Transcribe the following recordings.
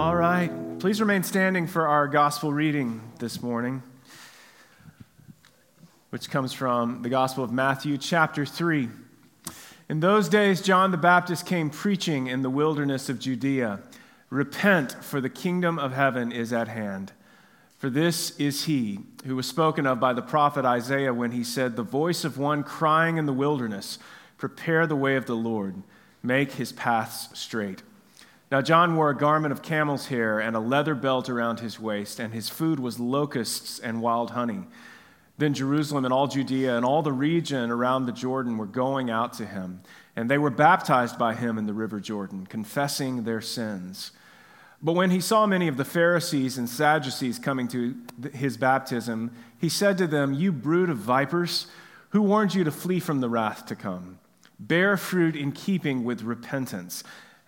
All right. Please remain standing for our gospel reading this morning, which comes from the Gospel of Matthew, chapter 3. In those days, John the Baptist came preaching in the wilderness of Judea Repent, for the kingdom of heaven is at hand. For this is he who was spoken of by the prophet Isaiah when he said, The voice of one crying in the wilderness, Prepare the way of the Lord, make his paths straight. Now, John wore a garment of camel's hair and a leather belt around his waist, and his food was locusts and wild honey. Then Jerusalem and all Judea and all the region around the Jordan were going out to him, and they were baptized by him in the river Jordan, confessing their sins. But when he saw many of the Pharisees and Sadducees coming to his baptism, he said to them, You brood of vipers, who warned you to flee from the wrath to come? Bear fruit in keeping with repentance.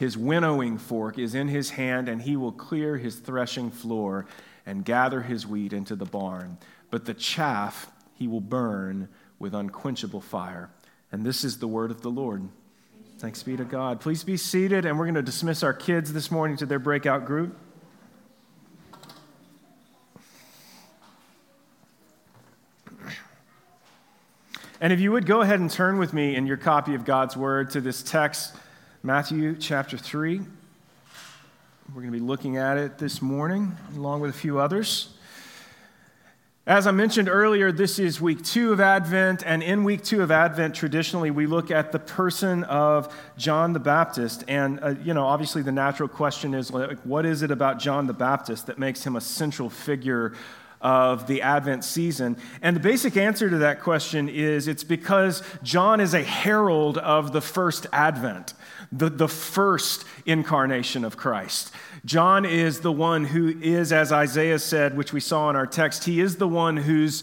His winnowing fork is in his hand, and he will clear his threshing floor and gather his wheat into the barn. But the chaff he will burn with unquenchable fire. And this is the word of the Lord. Thanks be to God. Please be seated, and we're going to dismiss our kids this morning to their breakout group. And if you would go ahead and turn with me in your copy of God's Word to this text Matthew chapter 3. We're going to be looking at it this morning, along with a few others. As I mentioned earlier, this is week two of Advent, and in week two of Advent, traditionally we look at the person of John the Baptist. And, uh, you know, obviously the natural question is like, what is it about John the Baptist that makes him a central figure of the Advent season? And the basic answer to that question is it's because John is a herald of the first Advent the, the first incarnation of Christ. John is the one who is, as Isaiah said, which we saw in our text, he is the one who's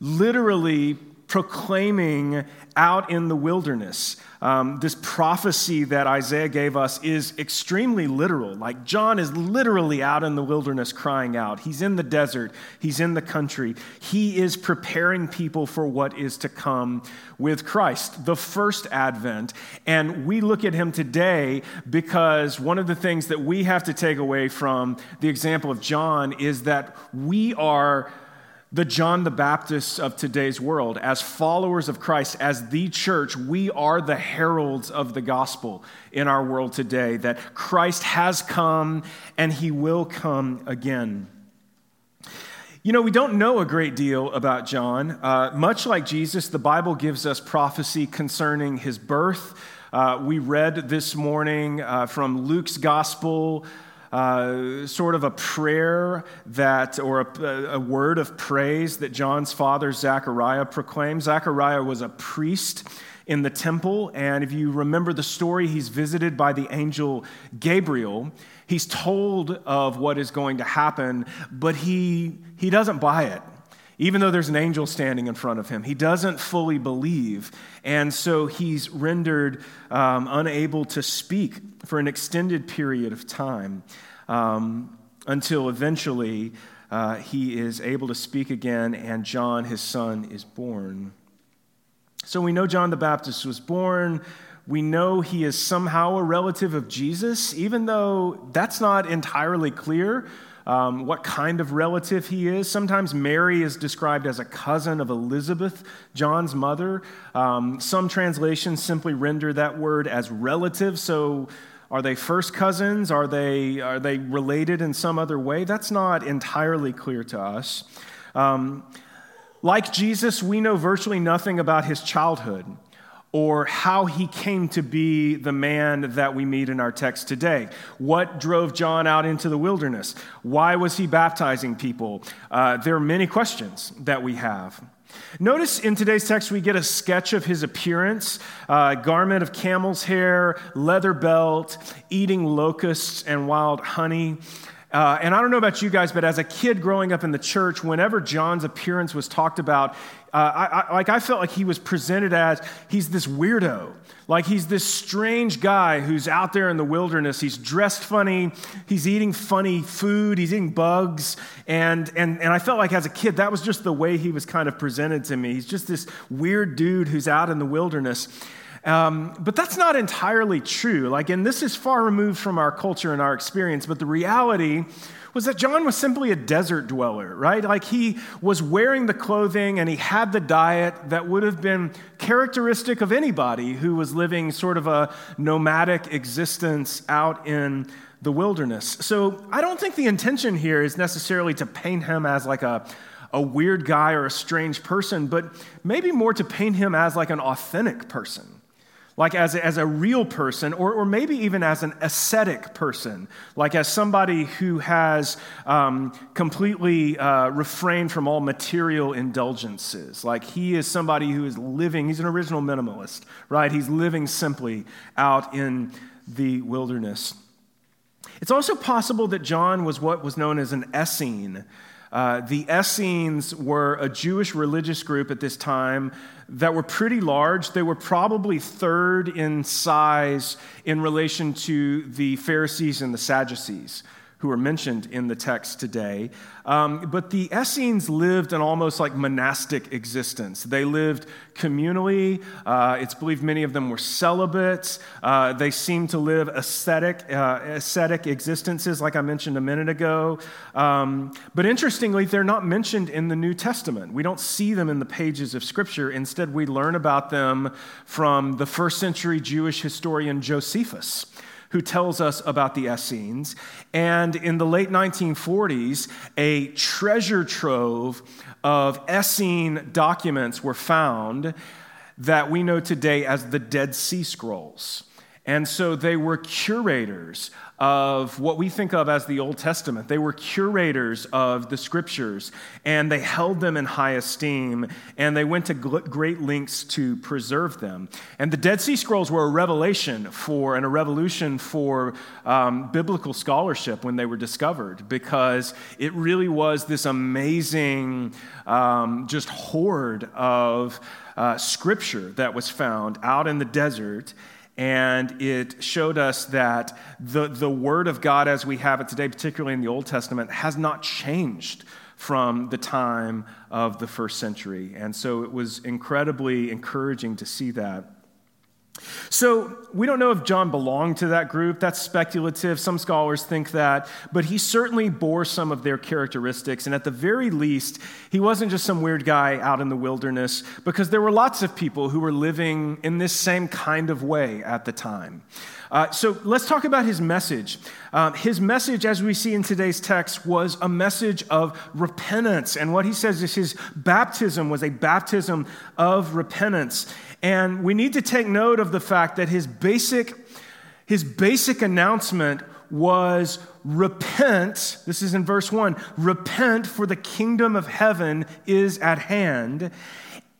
literally proclaiming out in the wilderness. Um, this prophecy that Isaiah gave us is extremely literal. Like, John is literally out in the wilderness crying out. He's in the desert, he's in the country. He is preparing people for what is to come with Christ, the first advent. And we look at him today because one of the things that we have to take away from the example of John is that we are the John the Baptist of today's world. As followers of Christ, as the church, we are the heralds of the gospel in our world today that Christ has come and he will come again. You know, we don't know a great deal about John. Uh, much like Jesus, the Bible gives us prophecy concerning his birth. Uh, we read this morning uh, from Luke's gospel uh, sort of a prayer that, or a, a, word of praise that John's father, Zechariah, proclaimed. Zechariah was a priest in the temple, and if you remember the story, he's visited by the angel Gabriel. He's told of what is going to happen, but he, he doesn't buy it even though there's an angel standing in front of him. He doesn't fully believe, and so he's rendered um, unable to speak for an extended period of time um, until eventually uh, he is able to speak again, and John, his son, is born. So we know John the Baptist was born. We know he is somehow a relative of Jesus, even though that's not entirely clear um, what kind of relative he is. Sometimes Mary is described as a cousin of Elizabeth, John's mother. Um, some translations simply render that word as relative. So, are they first cousins? Are they, are they related in some other way? That's not entirely clear to us. Um, like Jesus, we know virtually nothing about his childhood or how he came to be the man that we meet in our text today. What drove John out into the wilderness? Why was he baptizing people? Uh, there are many questions that we have. Notice in today's text, we get a sketch of his appearance uh, garment of camel's hair, leather belt, eating locusts and wild honey. Uh, and I don't know about you guys, but as a kid growing up in the church, whenever John's appearance was talked about, uh, I, I, like I felt like he was presented as he's this weirdo. Like he's this strange guy who's out there in the wilderness. He's dressed funny. He's eating funny food. He's eating bugs. And, and, and I felt like as a kid, that was just the way he was kind of presented to me. He's just this weird dude who's out in the wilderness. Um, but that's not entirely true. Like, and this is far removed from our culture and our experience, but the reality was that John was simply a desert dweller, right? Like he was wearing the clothing and he had the diet that would have been characteristic of anybody who was living sort of a nomadic existence out in the wilderness. So I don't think the intention here is necessarily to paint him as like a a weird guy or a strange person, but maybe more to paint him as like an authentic person like as a, as a real person, or, or maybe even as an ascetic person, like as somebody who has um, completely uh, refrained from all material indulgences. Like he is somebody who is living, he's an original minimalist, right? He's living simply out in the wilderness. It's also possible that John was what was known as an Essene. Uh, the Essenes were a Jewish religious group at this time that were pretty large. They were probably third in size in relation to the Pharisees and the Sadducees who are mentioned in the text today. Um, but the Essenes lived an almost like monastic existence. They lived communally. Uh, it's believed many of them were celibates. Uh, they seemed to live ascetic, uh, ascetic existences, like I mentioned a minute ago. Um, but interestingly, they're not mentioned in the New Testament. We don't see them in the pages of Scripture. Instead, we learn about them from the first century Jewish historian Josephus who tells us about the Essenes. And in the late 1940s, a treasure trove of Essene documents were found that we know today as the Dead Sea Scrolls. And so they were curators of what we think of as the Old Testament. They were curators of the scriptures, and they held them in high esteem, and they went to great lengths to preserve them. And the Dead Sea Scrolls were a revelation for and a revolution for um, biblical scholarship when they were discovered, because it really was this amazing, um, just hoard of uh, scripture that was found out in the desert and it showed us that the, the Word of God as we have it today, particularly in the Old Testament, has not changed from the time of the first century. And so it was incredibly encouraging to see that. So, we don't know if John belonged to that group. That's speculative. Some scholars think that. But he certainly bore some of their characteristics. And at the very least, he wasn't just some weird guy out in the wilderness, because there were lots of people who were living in this same kind of way at the time. Uh, so, let's talk about his message. Uh, his message, as we see in today's text, was a message of repentance. And what he says is his baptism was a baptism of repentance. And we need to take note of the fact that his basic, his basic announcement was repent. This is in verse 1 repent, for the kingdom of heaven is at hand.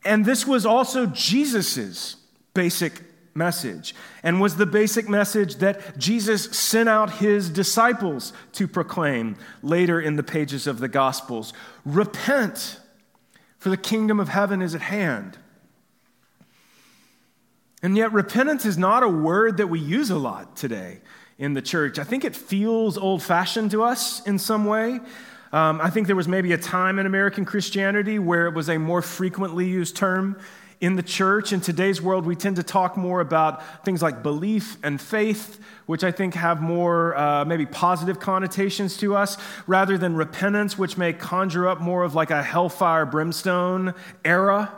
And this was also Jesus's basic message and was the basic message that Jesus sent out his disciples to proclaim later in the pages of the Gospels. Repent, for the kingdom of heaven is at hand. And yet, repentance is not a word that we use a lot today in the church. I think it feels old fashioned to us in some way. Um, I think there was maybe a time in American Christianity where it was a more frequently used term in the church. In today's world, we tend to talk more about things like belief and faith, which I think have more uh, maybe positive connotations to us, rather than repentance, which may conjure up more of like a hellfire brimstone era.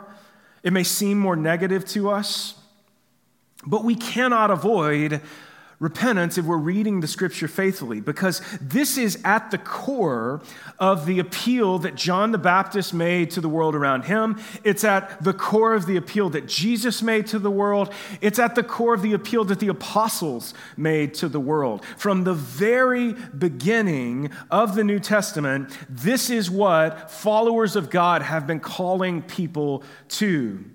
It may seem more negative to us. But we cannot avoid repentance if we're reading the scripture faithfully, because this is at the core of the appeal that John the Baptist made to the world around him. It's at the core of the appeal that Jesus made to the world. It's at the core of the appeal that the apostles made to the world. From the very beginning of the New Testament, this is what followers of God have been calling people to.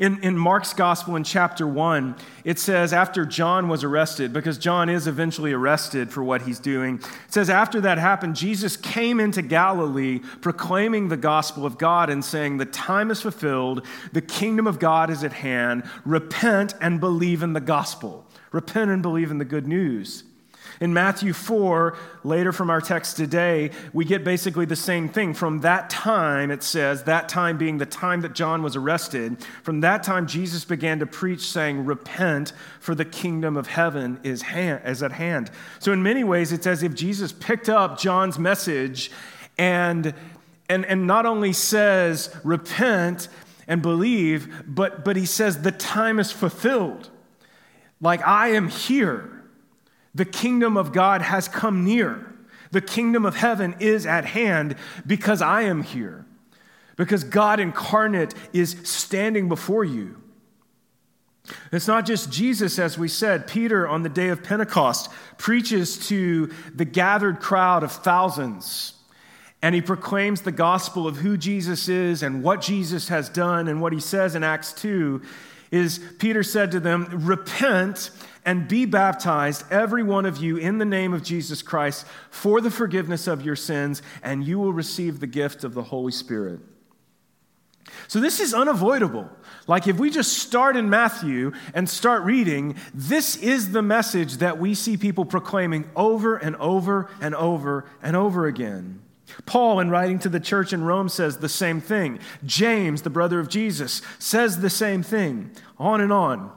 In, in Mark's gospel in chapter 1, it says after John was arrested, because John is eventually arrested for what he's doing, it says after that happened, Jesus came into Galilee proclaiming the gospel of God and saying, The time is fulfilled, the kingdom of God is at hand, repent and believe in the gospel. Repent and believe in the good news. In Matthew 4, later from our text today, we get basically the same thing. From that time, it says, that time being the time that John was arrested, from that time, Jesus began to preach, saying, Repent, for the kingdom of heaven is, hand, is at hand. So, in many ways, it's as if Jesus picked up John's message and, and, and not only says, Repent and believe, but, but he says, The time is fulfilled. Like, I am here. The kingdom of God has come near. The kingdom of heaven is at hand because I am here, because God incarnate is standing before you. It's not just Jesus, as we said. Peter, on the day of Pentecost, preaches to the gathered crowd of thousands, and he proclaims the gospel of who Jesus is and what Jesus has done. And what he says in Acts 2 is Peter said to them, Repent and be baptized, every one of you, in the name of Jesus Christ for the forgiveness of your sins, and you will receive the gift of the Holy Spirit. So, this is unavoidable. Like, if we just start in Matthew and start reading, this is the message that we see people proclaiming over and over and over and over again. Paul, in writing to the church in Rome, says the same thing. James, the brother of Jesus, says the same thing. On and on.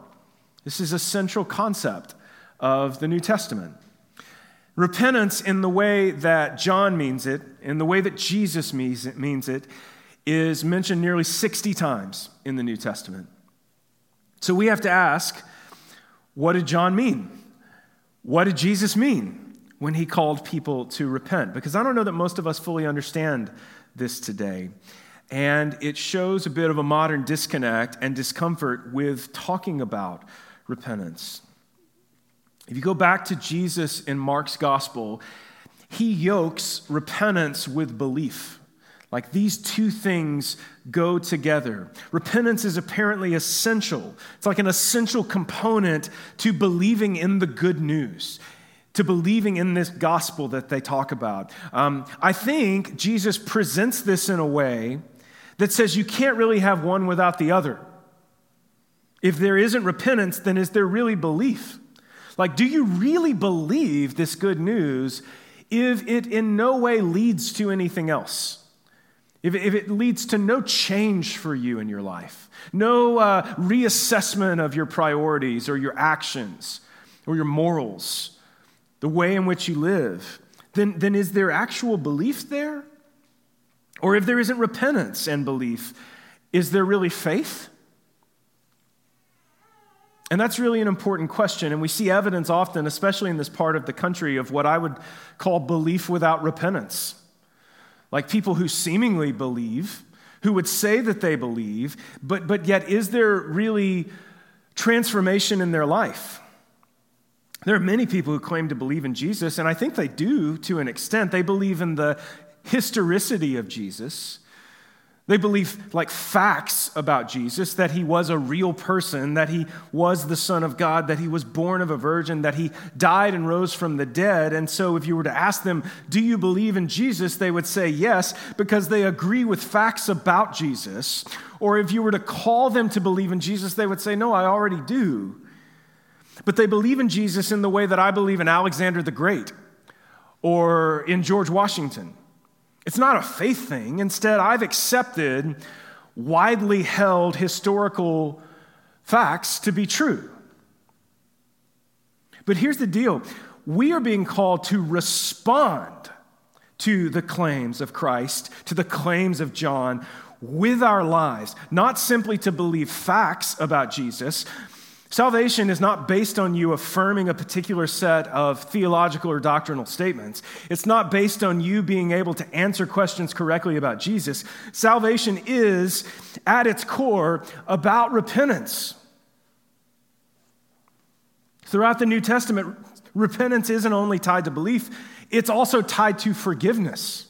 This is a central concept of the New Testament. Repentance, in the way that John means it, in the way that Jesus means it, means it, is mentioned nearly 60 times in the New Testament. So we have to ask what did John mean? What did Jesus mean when he called people to repent? Because I don't know that most of us fully understand this today. And it shows a bit of a modern disconnect and discomfort with talking about repentance. If you go back to Jesus in Mark's gospel, he yokes repentance with belief. Like these two things go together. Repentance is apparently essential. It's like an essential component to believing in the good news, to believing in this gospel that they talk about. Um, I think Jesus presents this in a way that says you can't really have one without the other. If there isn't repentance, then is there really belief? Like, do you really believe this good news if it in no way leads to anything else? If it, if it leads to no change for you in your life, no uh, reassessment of your priorities or your actions or your morals, the way in which you live, then, then is there actual belief there? Or if there isn't repentance and belief, is there really faith? And that's really an important question. And we see evidence often, especially in this part of the country, of what I would call belief without repentance. Like people who seemingly believe, who would say that they believe, but, but yet is there really transformation in their life? There are many people who claim to believe in Jesus, and I think they do to an extent. They believe in the historicity of Jesus. They believe like facts about Jesus that he was a real person, that he was the Son of God, that he was born of a virgin, that he died and rose from the dead. And so, if you were to ask them, Do you believe in Jesus? they would say yes, because they agree with facts about Jesus. Or if you were to call them to believe in Jesus, they would say, No, I already do. But they believe in Jesus in the way that I believe in Alexander the Great or in George Washington it's not a faith thing. Instead, I've accepted widely held historical facts to be true. But here's the deal we are being called to respond to the claims of Christ, to the claims of John with our lives, not simply to believe facts about Jesus, Salvation is not based on you affirming a particular set of theological or doctrinal statements. It's not based on you being able to answer questions correctly about Jesus. Salvation is, at its core, about repentance. Throughout the New Testament, repentance isn't only tied to belief, it's also tied to forgiveness.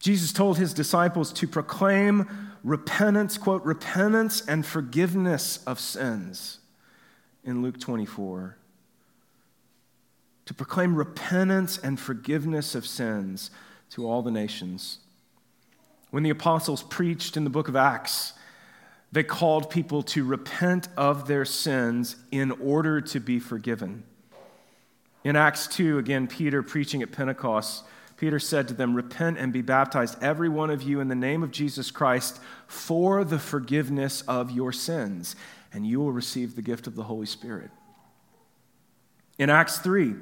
Jesus told his disciples to proclaim repentance, quote, repentance and forgiveness of sins in Luke 24. To proclaim repentance and forgiveness of sins to all the nations. When the apostles preached in the book of Acts, they called people to repent of their sins in order to be forgiven. In Acts 2, again, Peter preaching at Pentecost, Peter said to them, Repent and be baptized, every one of you, in the name of Jesus Christ, for the forgiveness of your sins, and you will receive the gift of the Holy Spirit. In Acts 3,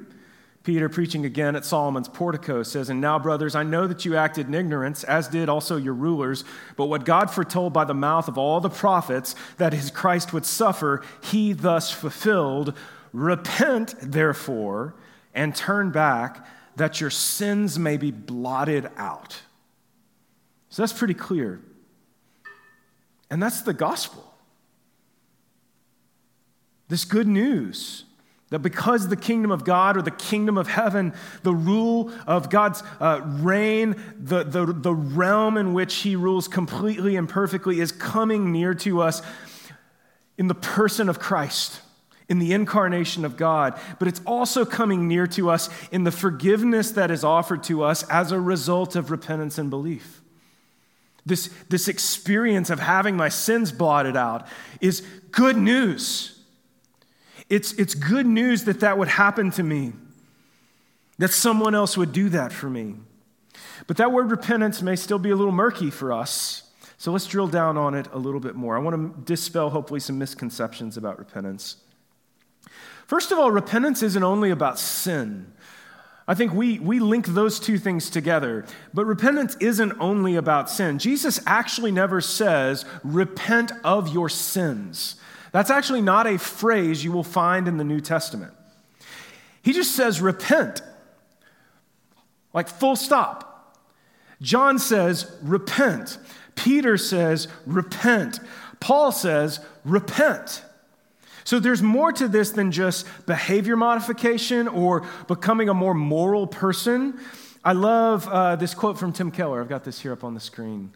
Peter, preaching again at Solomon's portico, says, And now, brothers, I know that you acted in ignorance, as did also your rulers, but what God foretold by the mouth of all the prophets that his Christ would suffer, he thus fulfilled. Repent, therefore, and turn back, that your sins may be blotted out. So that's pretty clear. And that's the gospel. This good news that because the kingdom of God or the kingdom of heaven, the rule of God's uh, reign, the, the, the realm in which he rules completely and perfectly is coming near to us in the person of Christ, in the incarnation of God. But it's also coming near to us in the forgiveness that is offered to us as a result of repentance and belief. This, this experience of having my sins blotted out is good news. It's, it's good news that that would happen to me, that someone else would do that for me. But that word repentance may still be a little murky for us. So let's drill down on it a little bit more. I want to dispel, hopefully, some misconceptions about repentance. First of all, repentance isn't only about sin. I think we, we link those two things together. But repentance isn't only about sin. Jesus actually never says, repent of your sins. That's actually not a phrase you will find in the New Testament. He just says, repent, like full stop. John says, repent. Peter says, repent. Paul says, repent. So there's more to this than just behavior modification or becoming a more moral person. I love uh, this quote from Tim Keller. I've got this here up on the screen.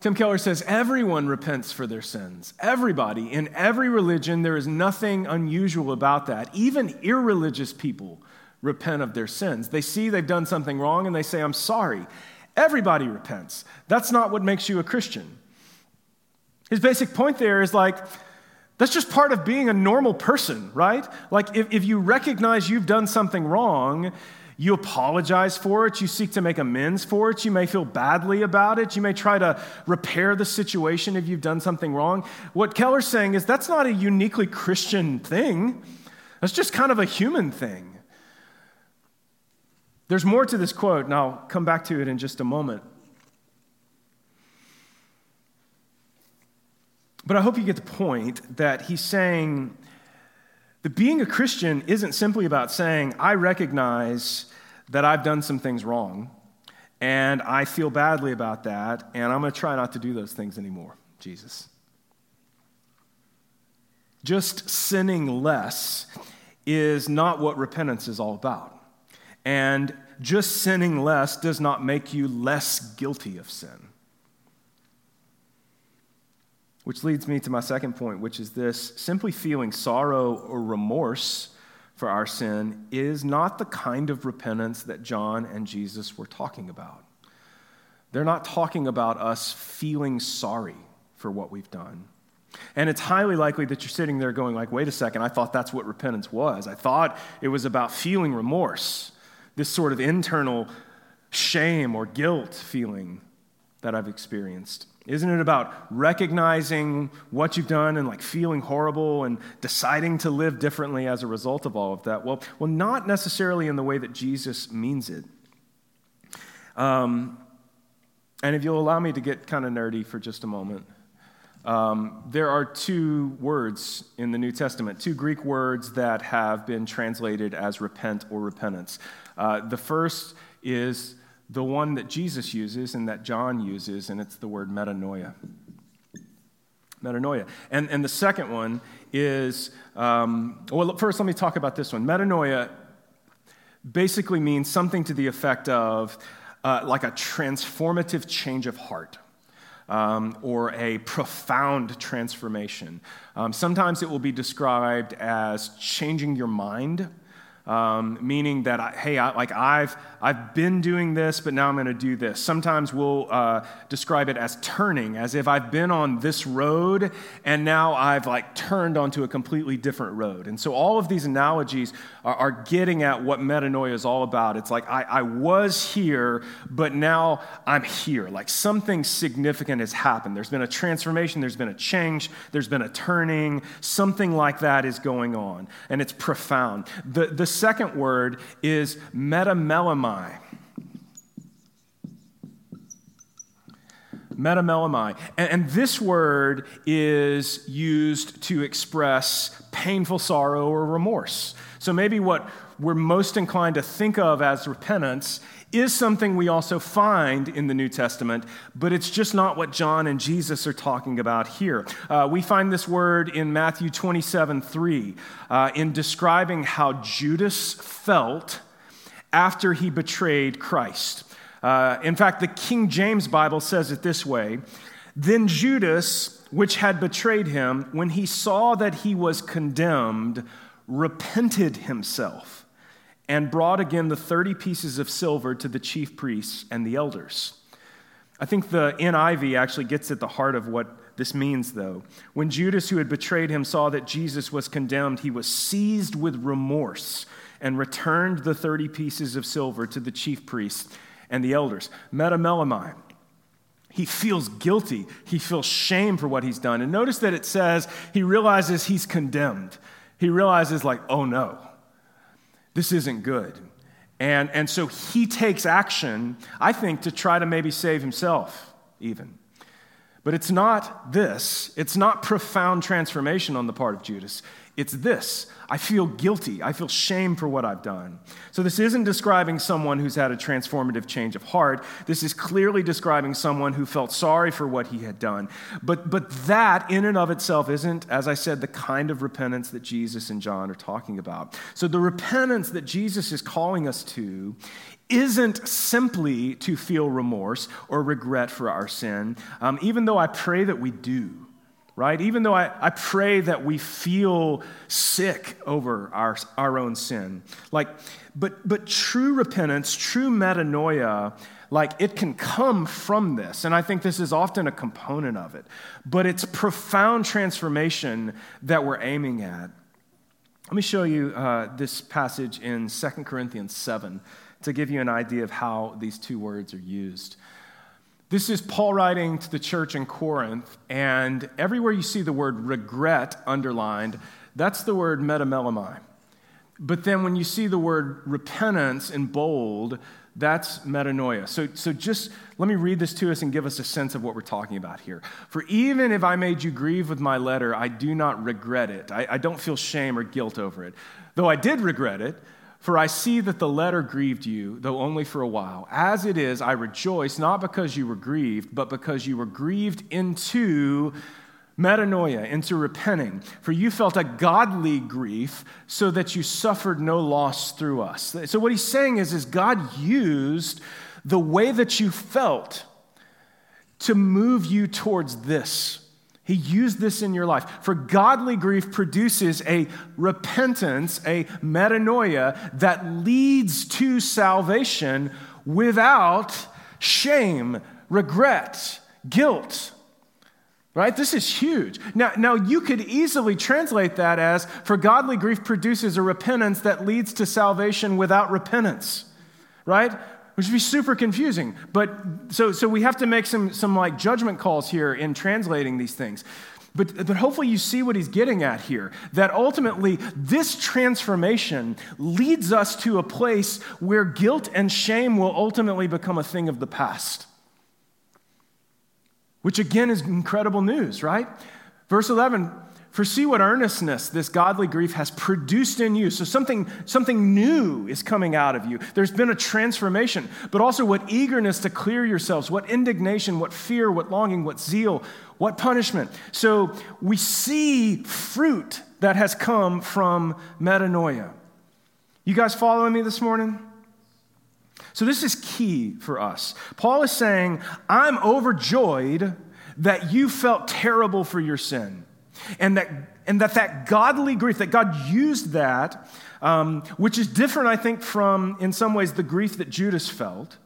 Tim Keller says everyone repents for their sins. Everybody. In every religion, there is nothing unusual about that. Even irreligious people repent of their sins. They see they've done something wrong and they say, I'm sorry. Everybody repents. That's not what makes you a Christian. His basic point there is like, that's just part of being a normal person, right? Like, if, if you recognize you've done something wrong, you apologize for it. You seek to make amends for it. You may feel badly about it. You may try to repair the situation if you've done something wrong. What Keller's saying is that's not a uniquely Christian thing, that's just kind of a human thing. There's more to this quote, and I'll come back to it in just a moment. But I hope you get the point that he's saying that being a Christian isn't simply about saying, I recognize that I've done some things wrong, and I feel badly about that, and I'm going to try not to do those things anymore, Jesus. Just sinning less is not what repentance is all about. And just sinning less does not make you less guilty of sin. Which leads me to my second point, which is this simply feeling sorrow or remorse for our sin is not the kind of repentance that John and Jesus were talking about. They're not talking about us feeling sorry for what we've done. And it's highly likely that you're sitting there going like, "Wait a second, I thought that's what repentance was. I thought it was about feeling remorse, this sort of internal shame or guilt feeling that I've experienced." Isn't it about recognizing what you've done and like feeling horrible and deciding to live differently as a result of all of that? Well, well, not necessarily in the way that Jesus means it. Um, and if you'll allow me to get kind of nerdy for just a moment, um, there are two words in the New Testament, two Greek words that have been translated as repent or repentance. Uh, the first is the one that Jesus uses and that John uses, and it's the word metanoia. Metanoia. And, and the second one is, um, well, first let me talk about this one. Metanoia basically means something to the effect of uh, like a transformative change of heart. Um, or a profound transformation. Um, sometimes it will be described as changing your mind, um, meaning that, I, hey, I, like I've, I've been doing this, but now I'm going to do this. Sometimes we'll uh, describe it as turning, as if I've been on this road and now I've like turned onto a completely different road. And so all of these analogies are, are getting at what metanoia is all about. It's like I, I was here, but now I'm here. Like something significant has happened. There's been a transformation, there's been a change, there's been a turning. Something like that is going on, and it's profound. The, the second word is metamelomai metamelomai. And, and this word is used to express painful sorrow or remorse. So maybe what we're most inclined to think of as repentance is something we also find in the New Testament, but it's just not what John and Jesus are talking about here. Uh, we find this word in Matthew 27 3 uh, in describing how Judas felt after he betrayed Christ. Uh, in fact, the King James Bible says it this way Then Judas, which had betrayed him, when he saw that he was condemned, repented himself and brought again the 30 pieces of silver to the chief priests and the elders. I think the NIV actually gets at the heart of what this means, though. When Judas, who had betrayed him, saw that Jesus was condemned, he was seized with remorse and returned the 30 pieces of silver to the chief priests and the elders. Metamelomai. He feels guilty. He feels shame for what he's done. And notice that it says he realizes he's condemned. He realizes, like, oh no, this isn't good. And, and so he takes action, I think, to try to maybe save himself, even. But it's not this. It's not profound transformation on the part of Judas. It's this I feel guilty. I feel shame for what I've done. So, this isn't describing someone who's had a transformative change of heart. This is clearly describing someone who felt sorry for what he had done. But, but that, in and of itself, isn't, as I said, the kind of repentance that Jesus and John are talking about. So, the repentance that Jesus is calling us to isn't simply to feel remorse or regret for our sin, um, even though I pray that we do right? Even though I, I pray that we feel sick over our, our own sin. Like, but, but true repentance, true metanoia, like it can come from this. And I think this is often a component of it. But it's profound transformation that we're aiming at. Let me show you uh, this passage in 2 Corinthians 7 to give you an idea of how these two words are used. This is Paul writing to the church in Corinth, and everywhere you see the word regret underlined, that's the word metamelomai. But then when you see the word repentance in bold, that's metanoia. So, so just let me read this to us and give us a sense of what we're talking about here. For even if I made you grieve with my letter, I do not regret it. I, I don't feel shame or guilt over it. Though I did regret it, for I see that the letter grieved you, though only for a while. As it is, I rejoice, not because you were grieved, but because you were grieved into metanoia, into repenting. For you felt a godly grief, so that you suffered no loss through us. So what he's saying is, is God used the way that you felt to move you towards this he used this in your life. For godly grief produces a repentance, a metanoia that leads to salvation without shame, regret, guilt. Right? This is huge. Now, now, you could easily translate that as for godly grief produces a repentance that leads to salvation without repentance. Right? Which would be super confusing. But so, so we have to make some, some like judgment calls here in translating these things. But, but hopefully you see what he's getting at here that ultimately this transformation leads us to a place where guilt and shame will ultimately become a thing of the past. Which again is incredible news, right? Verse 11 for see what earnestness this godly grief has produced in you. So something, something new is coming out of you. There's been a transformation, but also what eagerness to clear yourselves, what indignation, what fear, what longing, what zeal, what punishment. So we see fruit that has come from metanoia. You guys following me this morning? So, this is key for us. Paul is saying, I'm overjoyed that you felt terrible for your sin. And that, and that that godly grief, that God used that, um, which is different, I think, from, in some ways, the grief that Judas felt.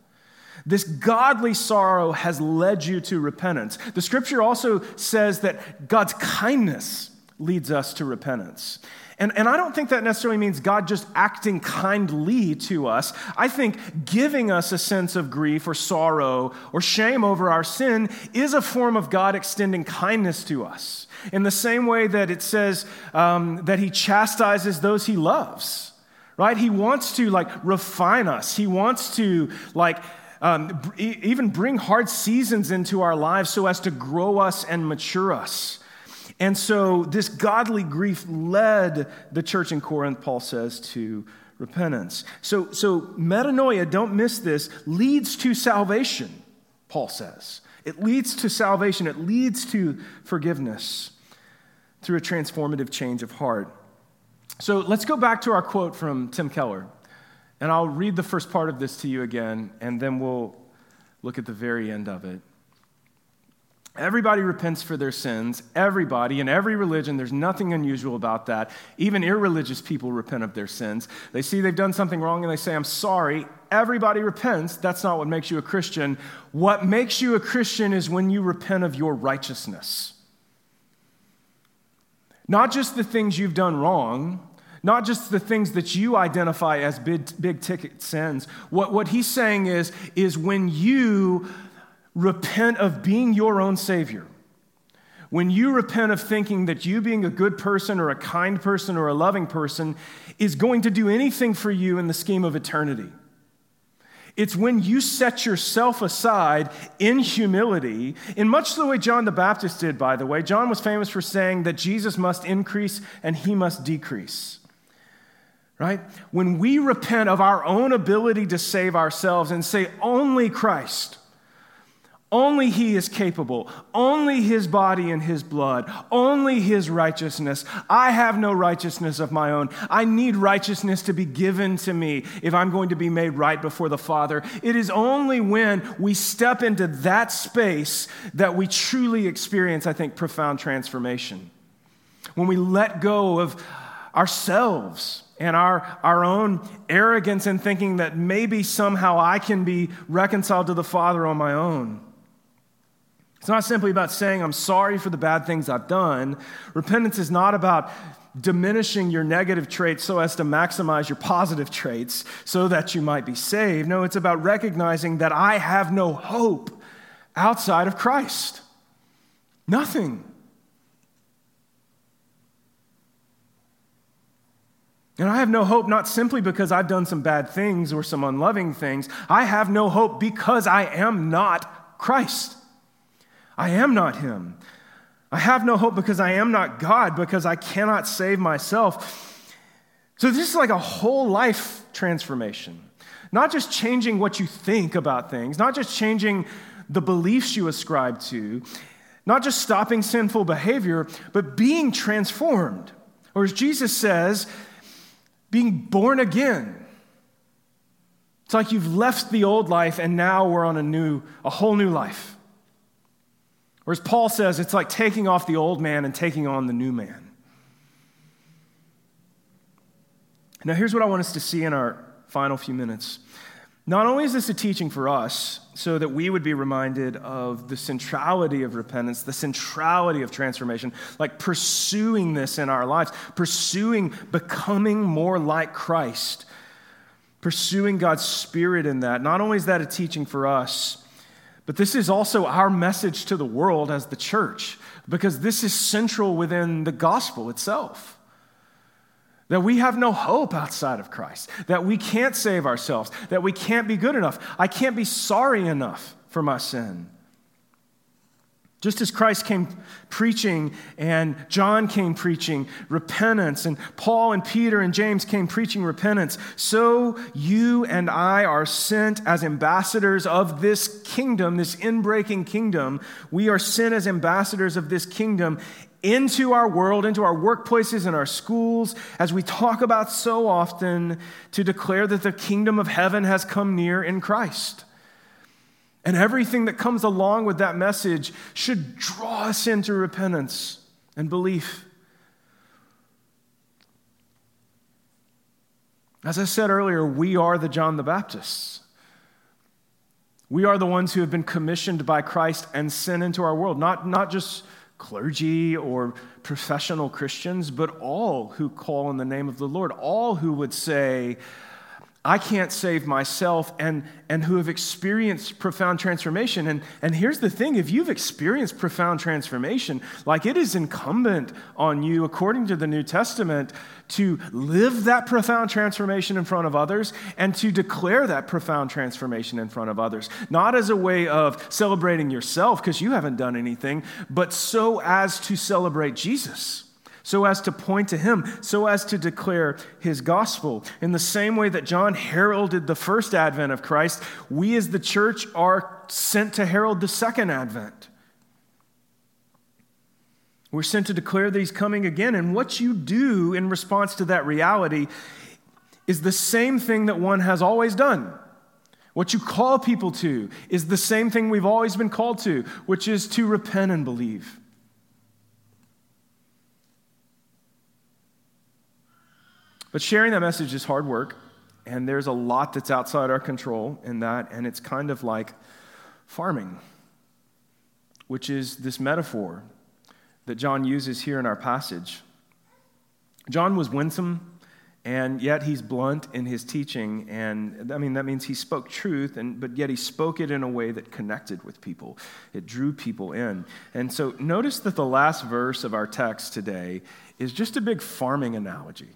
This godly sorrow has led you to repentance. The scripture also says that God's kindness leads us to repentance. And, and I don't think that necessarily means God just acting kindly to us. I think giving us a sense of grief or sorrow or shame over our sin is a form of God extending kindness to us. In the same way that it says um, that He chastises those He loves, right? He wants to like refine us, He wants to like um, even bring hard seasons into our lives so as to grow us and mature us. And so, this godly grief led the church in Corinth, Paul says, to repentance. So, so metanoia, don't miss this, leads to salvation, Paul says. It leads to salvation, it leads to forgiveness through a transformative change of heart. So, let's go back to our quote from Tim Keller. And I'll read the first part of this to you again, and then we'll look at the very end of it. Everybody repents for their sins. Everybody, in every religion, there's nothing unusual about that. Even irreligious people repent of their sins. They see they've done something wrong and they say, I'm sorry. Everybody repents. That's not what makes you a Christian. What makes you a Christian is when you repent of your righteousness. Not just the things you've done wrong, not just the things that you identify as big, big ticket sins. What, what he's saying is, is when you repent of being your own Savior, when you repent of thinking that you being a good person or a kind person or a loving person is going to do anything for you in the scheme of eternity. It's when you set yourself aside in humility, in much the way John the Baptist did, by the way. John was famous for saying that Jesus must increase and he must decrease right? When we repent of our own ability to save ourselves and say, only Christ, only He is capable, only His body and His blood, only His righteousness. I have no righteousness of my own. I need righteousness to be given to me if I'm going to be made right before the Father. It is only when we step into that space that we truly experience, I think, profound transformation. When we let go of ourselves and our, our own arrogance in thinking that maybe somehow I can be reconciled to the Father on my own. It's not simply about saying, I'm sorry for the bad things I've done. Repentance is not about diminishing your negative traits so as to maximize your positive traits so that you might be saved. No, it's about recognizing that I have no hope outside of Christ. Nothing. And I have no hope not simply because I've done some bad things or some unloving things. I have no hope because I am not Christ. I am not Him. I have no hope because I am not God, because I cannot save myself. So, this is like a whole life transformation. Not just changing what you think about things, not just changing the beliefs you ascribe to, not just stopping sinful behavior, but being transformed. Or as Jesus says, being born again. It's like you've left the old life and now we're on a new, a whole new life. Or as Paul says, it's like taking off the old man and taking on the new man. Now, here's what I want us to see in our final few minutes. Not only is this a teaching for us, so that we would be reminded of the centrality of repentance, the centrality of transformation, like pursuing this in our lives, pursuing becoming more like Christ, pursuing God's Spirit in that. Not only is that a teaching for us, but this is also our message to the world as the church, because this is central within the gospel itself. That we have no hope outside of Christ, that we can't save ourselves, that we can't be good enough. I can't be sorry enough for my sin. Just as Christ came preaching and John came preaching repentance, and Paul and Peter and James came preaching repentance, so you and I are sent as ambassadors of this kingdom, this inbreaking kingdom. We are sent as ambassadors of this kingdom into our world, into our workplaces and our schools, as we talk about so often, to declare that the kingdom of heaven has come near in Christ. And everything that comes along with that message should draw us into repentance and belief. As I said earlier, we are the John the Baptists. We are the ones who have been commissioned by Christ and sent into our world, not, not just clergy or professional Christians, but all who call in the name of the Lord, all who would say, I can't save myself, and, and who have experienced profound transformation. And, and here's the thing if you've experienced profound transformation, like it is incumbent on you, according to the New Testament, to live that profound transformation in front of others and to declare that profound transformation in front of others. Not as a way of celebrating yourself because you haven't done anything, but so as to celebrate Jesus so as to point to him, so as to declare his gospel. In the same way that John heralded the first advent of Christ, we as the church are sent to herald the second advent. We're sent to declare that he's coming again. And what you do in response to that reality is the same thing that one has always done. What you call people to is the same thing we've always been called to, which is to repent and believe. But sharing that message is hard work, and there's a lot that's outside our control in that, and it's kind of like farming, which is this metaphor that John uses here in our passage. John was winsome, and yet he's blunt in his teaching, and I mean that means he spoke truth, and but yet he spoke it in a way that connected with people. It drew people in. And so notice that the last verse of our text today is just a big farming analogy.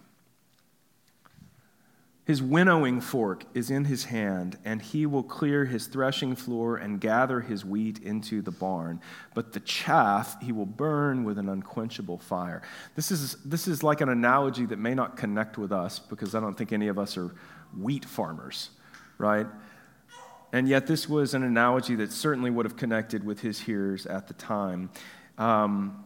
His winnowing fork is in his hand, and he will clear his threshing floor and gather his wheat into the barn. But the chaff he will burn with an unquenchable fire. This is, this is like an analogy that may not connect with us because I don't think any of us are wheat farmers, right? And yet, this was an analogy that certainly would have connected with his hearers at the time. Um,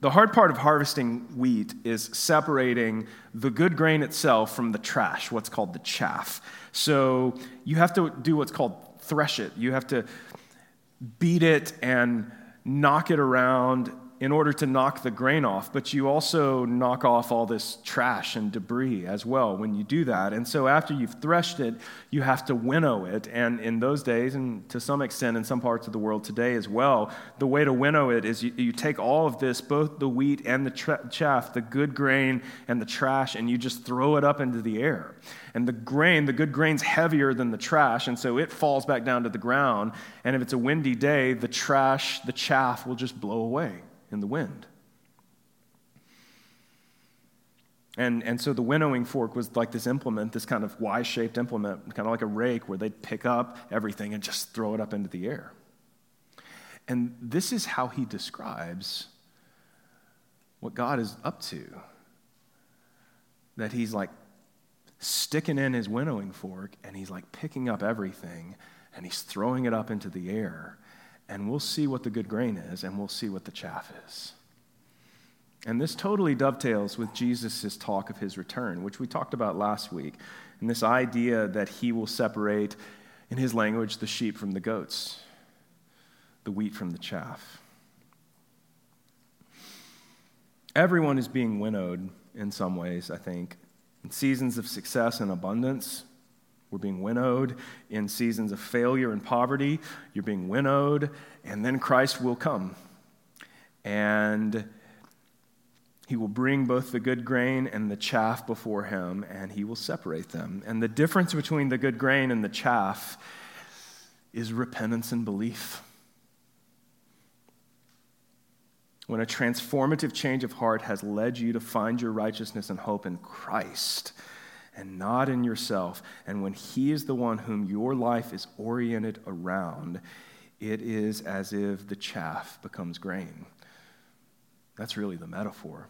the hard part of harvesting wheat is separating the good grain itself from the trash, what's called the chaff. So you have to do what's called thresh it. You have to beat it and knock it around in order to knock the grain off, but you also knock off all this trash and debris as well when you do that. And so after you've threshed it, you have to winnow it. And in those days, and to some extent in some parts of the world today as well, the way to winnow it is you, you take all of this, both the wheat and the tra- chaff, the good grain and the trash, and you just throw it up into the air. And the grain, the good grain's heavier than the trash, and so it falls back down to the ground. And if it's a windy day, the trash, the chaff will just blow away in the wind. And, and so the winnowing fork was like this implement, this kind of Y shaped implement, kind of like a rake where they'd pick up everything and just throw it up into the air. And this is how he describes what God is up to. That he's like sticking in his winnowing fork and he's like picking up everything and he's throwing it up into the air and we'll see what the good grain is, and we'll see what the chaff is. And this totally dovetails with Jesus' talk of his return, which we talked about last week, and this idea that he will separate, in his language, the sheep from the goats, the wheat from the chaff. Everyone is being winnowed in some ways, I think. In seasons of success and abundance, we're being winnowed in seasons of failure and poverty. You're being winnowed, and then Christ will come. And he will bring both the good grain and the chaff before him, and he will separate them. And the difference between the good grain and the chaff is repentance and belief. When a transformative change of heart has led you to find your righteousness and hope in Christ, and not in yourself. And when He is the one whom your life is oriented around, it is as if the chaff becomes grain. That's really the metaphor.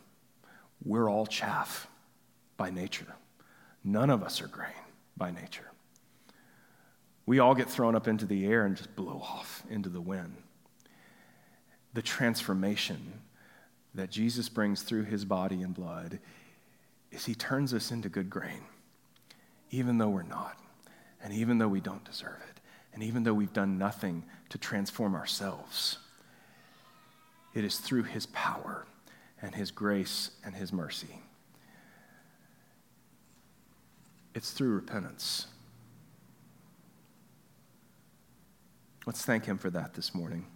We're all chaff by nature. None of us are grain by nature. We all get thrown up into the air and just blow off into the wind. The transformation that Jesus brings through his body and blood is he turns us into good grain, even though we're not, and even though we don't deserve it, and even though we've done nothing to transform ourselves. It is through his power and his grace and his mercy. It's through repentance. Let's thank him for that this morning.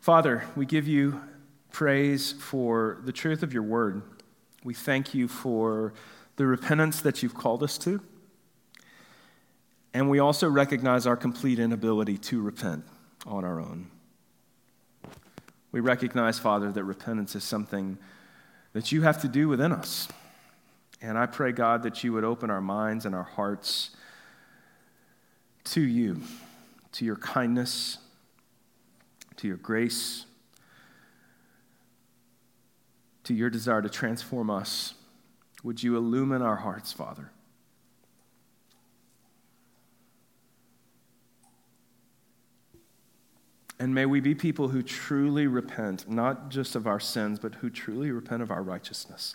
Father, we give you praise for the truth of your word. We thank you for the repentance that you've called us to. And we also recognize our complete inability to repent on our own. We recognize, Father, that repentance is something that you have to do within us. And I pray, God, that you would open our minds and our hearts to you, to your kindness, to your grace, to your desire to transform us. Would you illumine our hearts, Father? And may we be people who truly repent, not just of our sins, but who truly repent of our righteousness.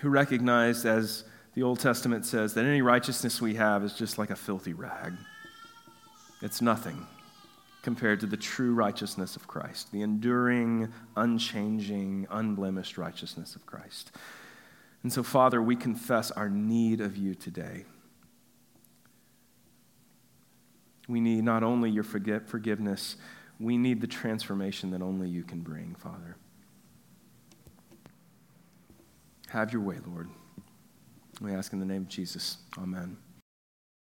Who recognize, as the Old Testament says, that any righteousness we have is just like a filthy rag. It's nothing compared to the true righteousness of Christ, the enduring, unchanging, unblemished righteousness of Christ. And so, Father, we confess our need of you today. We need not only your forgiveness, we need the transformation that only you can bring, Father. Have your way, Lord. We ask in the name of Jesus. Amen.